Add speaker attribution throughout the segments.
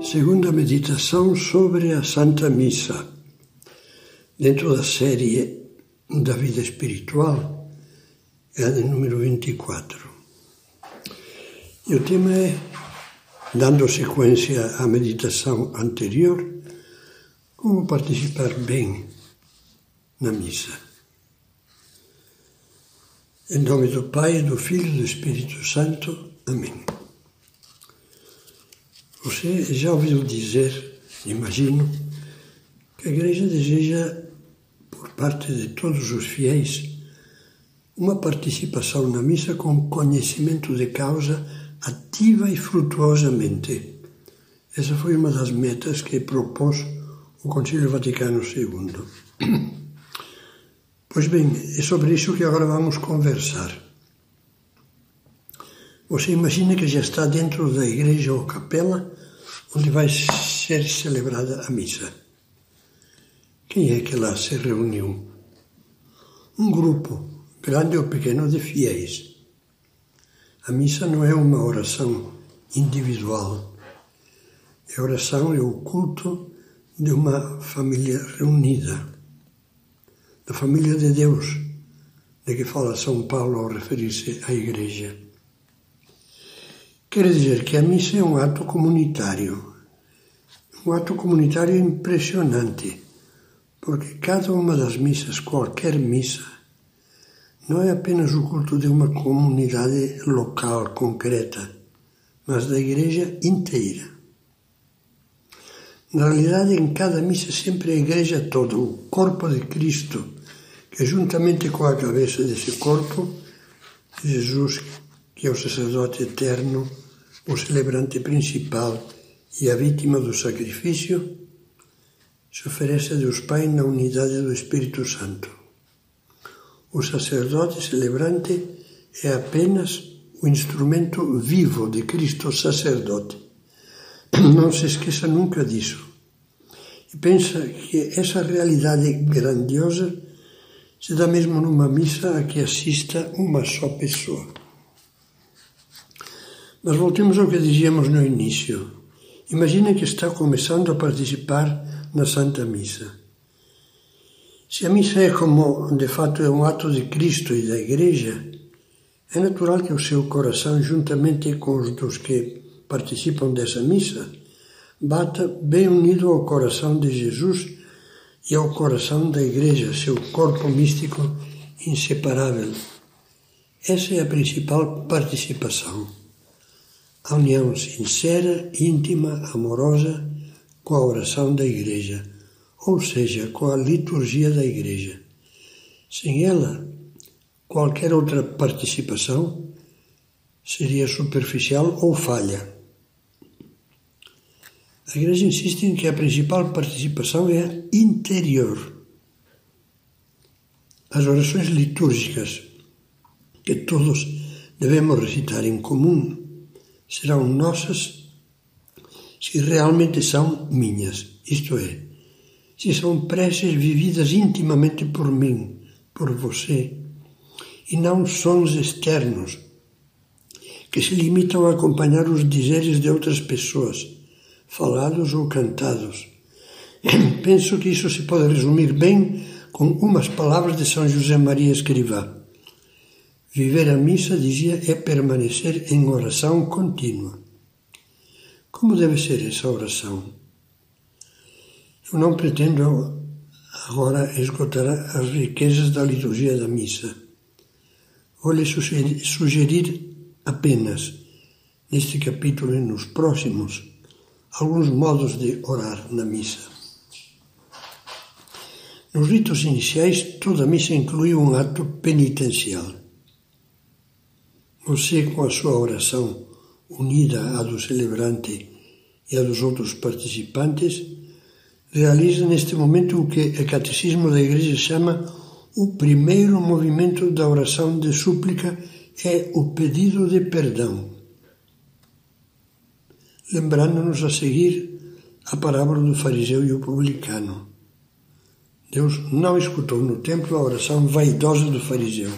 Speaker 1: Segunda meditação sobre a Santa Missa, dentro da série da vida espiritual, é a número 24. E o tema é, dando sequência à meditação anterior, como participar bem na missa. Em nome do Pai, do Filho e do Espírito Santo. Amém. Você já ouviu dizer, imagino, que a Igreja deseja, por parte de todos os fiéis, uma participação na missa com conhecimento de causa ativa e frutuosamente. Essa foi uma das metas que propôs o Concílio Vaticano II. Pois bem, é sobre isso que agora vamos conversar. Você imagina que já está dentro da igreja ou capela onde vai ser celebrada a missa. Quem é que lá se reuniu? Um grupo, grande ou pequeno, de fiéis. A missa não é uma oração individual. É oração, é o culto de uma família reunida da família de Deus, de que fala São Paulo ao referir-se à Igreja. Quer dizer que a missa é um ato comunitário, um ato comunitário impressionante, porque cada uma das missas, qualquer missa, não é apenas o culto de uma comunidade local concreta, mas da Igreja inteira. Na realidade, em cada missa, sempre a Igreja toda, o corpo de Cristo, que juntamente com a cabeça desse corpo, Jesus, que é o sacerdote eterno, o celebrante principal e a vítima do sacrifício, se oferece a Deus Pai na unidade do Espírito Santo. O sacerdote celebrante é apenas o instrumento vivo de Cristo sacerdote. Não se esqueça nunca disso. E pensa que essa realidade grandiosa se dá mesmo numa missa a que assista uma só pessoa. Mas voltemos ao que dizíamos no início. Imagine que está começando a participar na Santa Missa. Se a missa é como, de fato, é um ato de Cristo e da Igreja, é natural que o seu coração, juntamente com os dos que participam dessa missa, bata bem unido ao coração de Jesus e ao coração da Igreja, seu corpo místico inseparável. Essa é a principal participação. A união sincera, íntima, amorosa com a oração da Igreja, ou seja, com a liturgia da Igreja. Sem ela, qualquer outra participação seria superficial ou falha. A Igreja insiste em que a principal participação é a interior. As orações litúrgicas que todos devemos recitar em comum serão nossas se realmente são minhas, isto é, se são preces vividas intimamente por mim, por você, e não sons externos que se limitam a acompanhar os dizeres de outras pessoas falados ou cantados. Penso que isso se pode resumir bem com umas palavras de São José Maria Escrivá. Viver a missa, dizia, é permanecer em oração contínua. Como deve ser essa oração? Eu não pretendo agora esgotar as riquezas da liturgia da missa. Vou lhe sugerir apenas, neste capítulo e nos próximos, alguns modos de orar na missa. Nos ritos iniciais, toda missa inclui um ato penitencial. Você, com a sua oração unida à do celebrante e à dos outros participantes, realiza neste momento o que o Catecismo da Igreja chama o primeiro movimento da oração de súplica é o pedido de perdão lembrando-nos a seguir a parábola do fariseu e o publicano. Deus não escutou no templo a oração vaidosa do fariseu,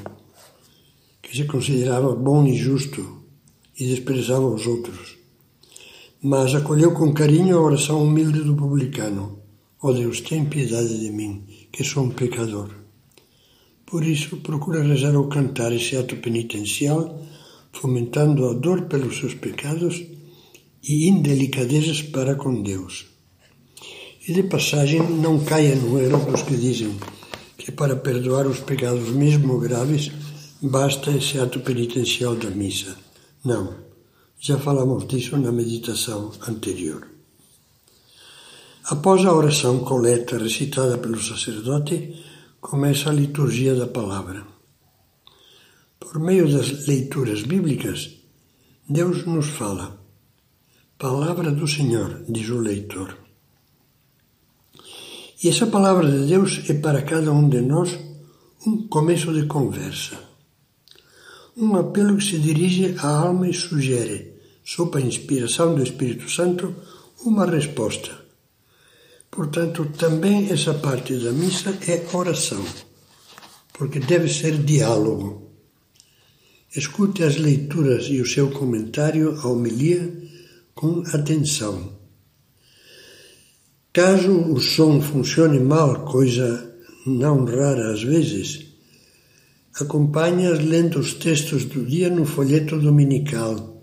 Speaker 1: que se considerava bom e justo e desprezava os outros. mas acolheu com carinho a oração humilde do publicano. Ó oh Deus, tem piedade de mim, que sou um pecador. Por isso, procura rezar ou cantar esse ato penitencial, fomentando a dor pelos seus pecados e indelicadezas para com Deus. E de passagem, não caia no erro dos que dizem que para perdoar os pecados mesmo graves basta esse ato penitencial da missa. Não, já falamos disso na meditação anterior. Após a oração coleta recitada pelo sacerdote, começa a liturgia da palavra. Por meio das leituras bíblicas, Deus nos fala. Palavra do Senhor, diz o leitor. E essa palavra de Deus é para cada um de nós um começo de conversa. Um apelo que se dirige à alma e sugere, sob a inspiração do Espírito Santo, uma resposta. Portanto, também essa parte da missa é oração, porque deve ser diálogo. Escute as leituras e o seu comentário à homilia com atenção. Caso o som funcione mal, coisa não rara às vezes, acompanhe-as lendo os textos do dia no folheto dominical,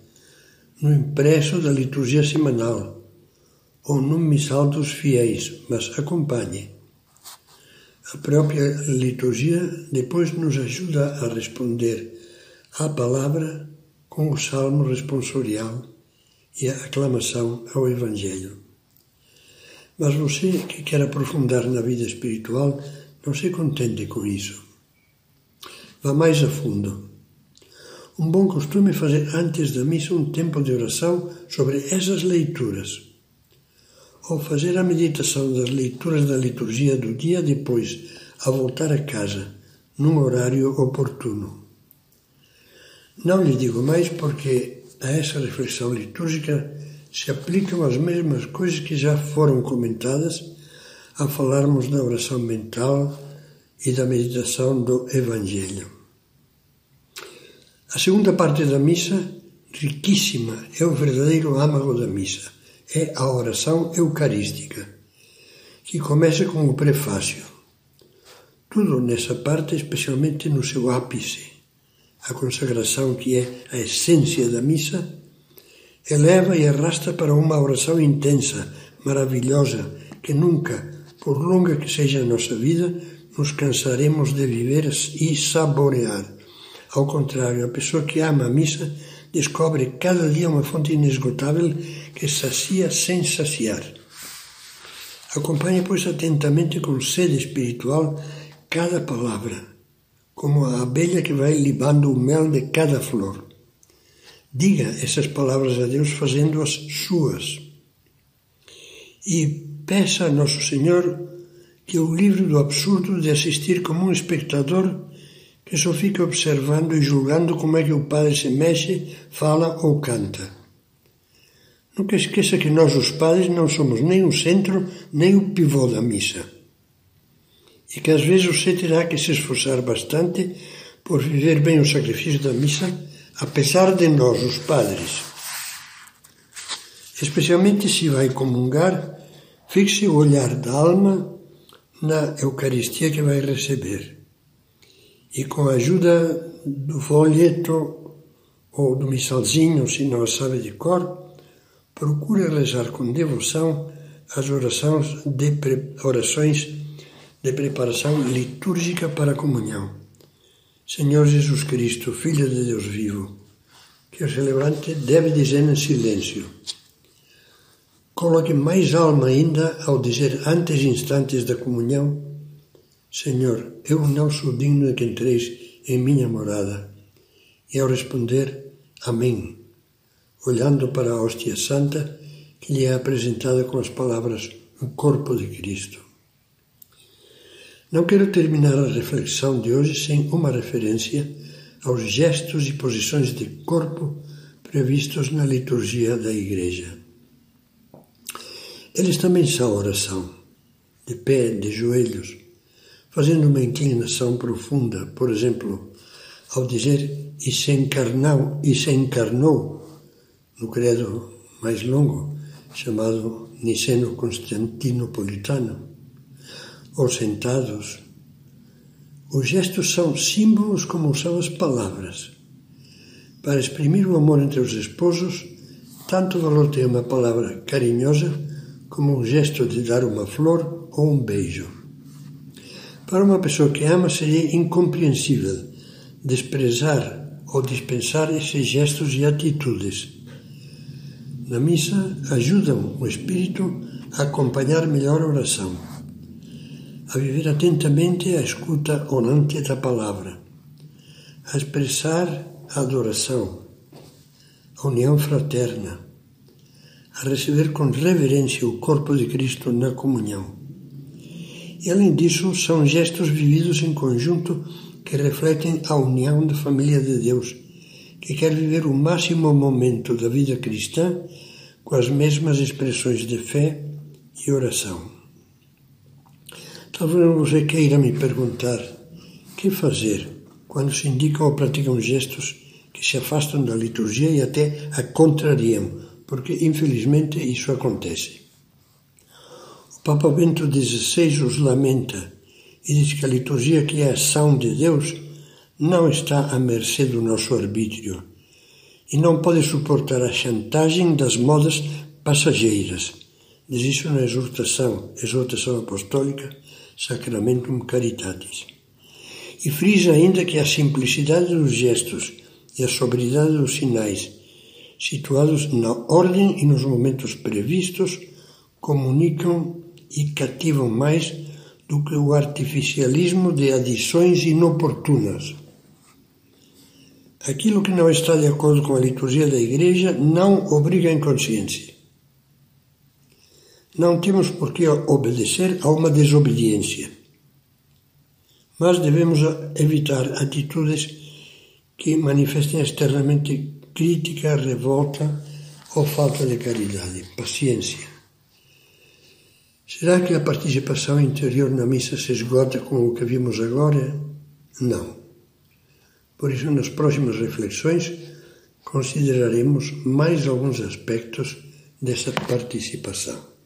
Speaker 1: no impresso da liturgia semanal ou no missal dos fiéis, mas acompanhe. A própria liturgia depois nos ajuda a responder à palavra com o salmo responsorial e a aclamação ao Evangelho. Mas você que quer aprofundar na vida espiritual, não se contente com isso. Vá mais a fundo. Um bom costume é fazer antes da missa um tempo de oração sobre essas leituras. Ou fazer a meditação das leituras da liturgia do dia depois, a voltar a casa, num horário oportuno. Não lhe digo mais porque a essa reflexão litúrgica se aplicam as mesmas coisas que já foram comentadas ao falarmos da oração mental e da meditação do Evangelho. A segunda parte da missa, riquíssima, é o verdadeiro âmago da missa. É a oração eucarística, que começa com o prefácio. Tudo nessa parte, especialmente no seu ápice, a consagração que é a essência da missa, eleva e arrasta para uma oração intensa, maravilhosa, que nunca, por longa que seja a nossa vida, nos cansaremos de viver e saborear. Ao contrário, a pessoa que ama a missa descobre cada dia uma fonte inesgotável que sacia sem saciar. Acompanhe, pois, atentamente com sede espiritual cada palavra, como a abelha que vai libando o mel de cada flor. Diga essas palavras a Deus fazendo-as suas. E peça a Nosso Senhor que o livre do absurdo de assistir como um espectador que só fica observando e julgando como é que o padre se mexe, fala ou canta. Nunca esqueça que nós, os padres, não somos nem o centro nem o pivô da missa. E que às vezes você terá que se esforçar bastante por viver bem o sacrifício da missa apesar de nós, os padres. Especialmente se vai comungar, fixe o olhar da alma na Eucaristia que vai receber. E com a ajuda do folheto ou do missalzinho, se não sabe de cor, procure rezar com devoção as orações de, orações de preparação litúrgica para a comunhão. Senhor Jesus Cristo, Filho de Deus vivo, que o celebrante deve dizer em silêncio. Coloque mais alma ainda ao dizer antes instantes da comunhão: Senhor, eu não sou digno de que entreis em minha morada. E ao responder: Amém, olhando para a hóstia santa que lhe é apresentada com as palavras: O corpo de Cristo. Não quero terminar a reflexão de hoje sem uma referência aos gestos e posições de corpo previstos na liturgia da Igreja. Eles também são oração, de pé, de joelhos, fazendo uma inclinação profunda, por exemplo, ao dizer e se encarnou, e se encarnou no credo mais longo, chamado Niceno Constantinopolitano, ou sentados. Os gestos são símbolos como são as palavras. Para exprimir o amor entre os esposos, tanto valor tem uma palavra carinhosa como um gesto de dar uma flor ou um beijo. Para uma pessoa que ama, seria incompreensível desprezar ou dispensar esses gestos e atitudes. Na missa, ajudam o espírito a acompanhar melhor a oração, a viver atentamente a escuta orante da palavra, a expressar a adoração, a união fraterna, a receber com reverência o corpo de Cristo na comunhão. E além disso, são gestos vividos em conjunto que refletem a união da família de Deus, que quer viver o máximo momento da vida cristã com as mesmas expressões de fé e oração. Talvez você queira me perguntar que fazer quando se indicam ou praticam gestos que se afastam da liturgia e até a contrariam porque infelizmente isso acontece. O Papa Bento XVI os lamenta e diz que a liturgia, que é a ação de Deus, não está à mercê do nosso arbítrio e não pode suportar a chantagem das modas passageiras. Diz isso na exortação, exortação apostólica Sacramentum Caritatis. E frisa ainda que a simplicidade dos gestos e a sobriedade dos sinais situados na ordem e nos momentos previstos, comunicam e cativam mais do que o artificialismo de adições inoportunas. Aquilo que não está de acordo com a liturgia da Igreja não obriga a inconsciência. Não temos por que obedecer a uma desobediência, mas devemos evitar atitudes que manifestem externamente crítica, revolta ou falta de caridade. Paciência. Será que a participação interior na missa se esgota com o que vimos agora? Não. Por isso, nas próximas reflexões, consideraremos mais alguns aspectos dessa participação.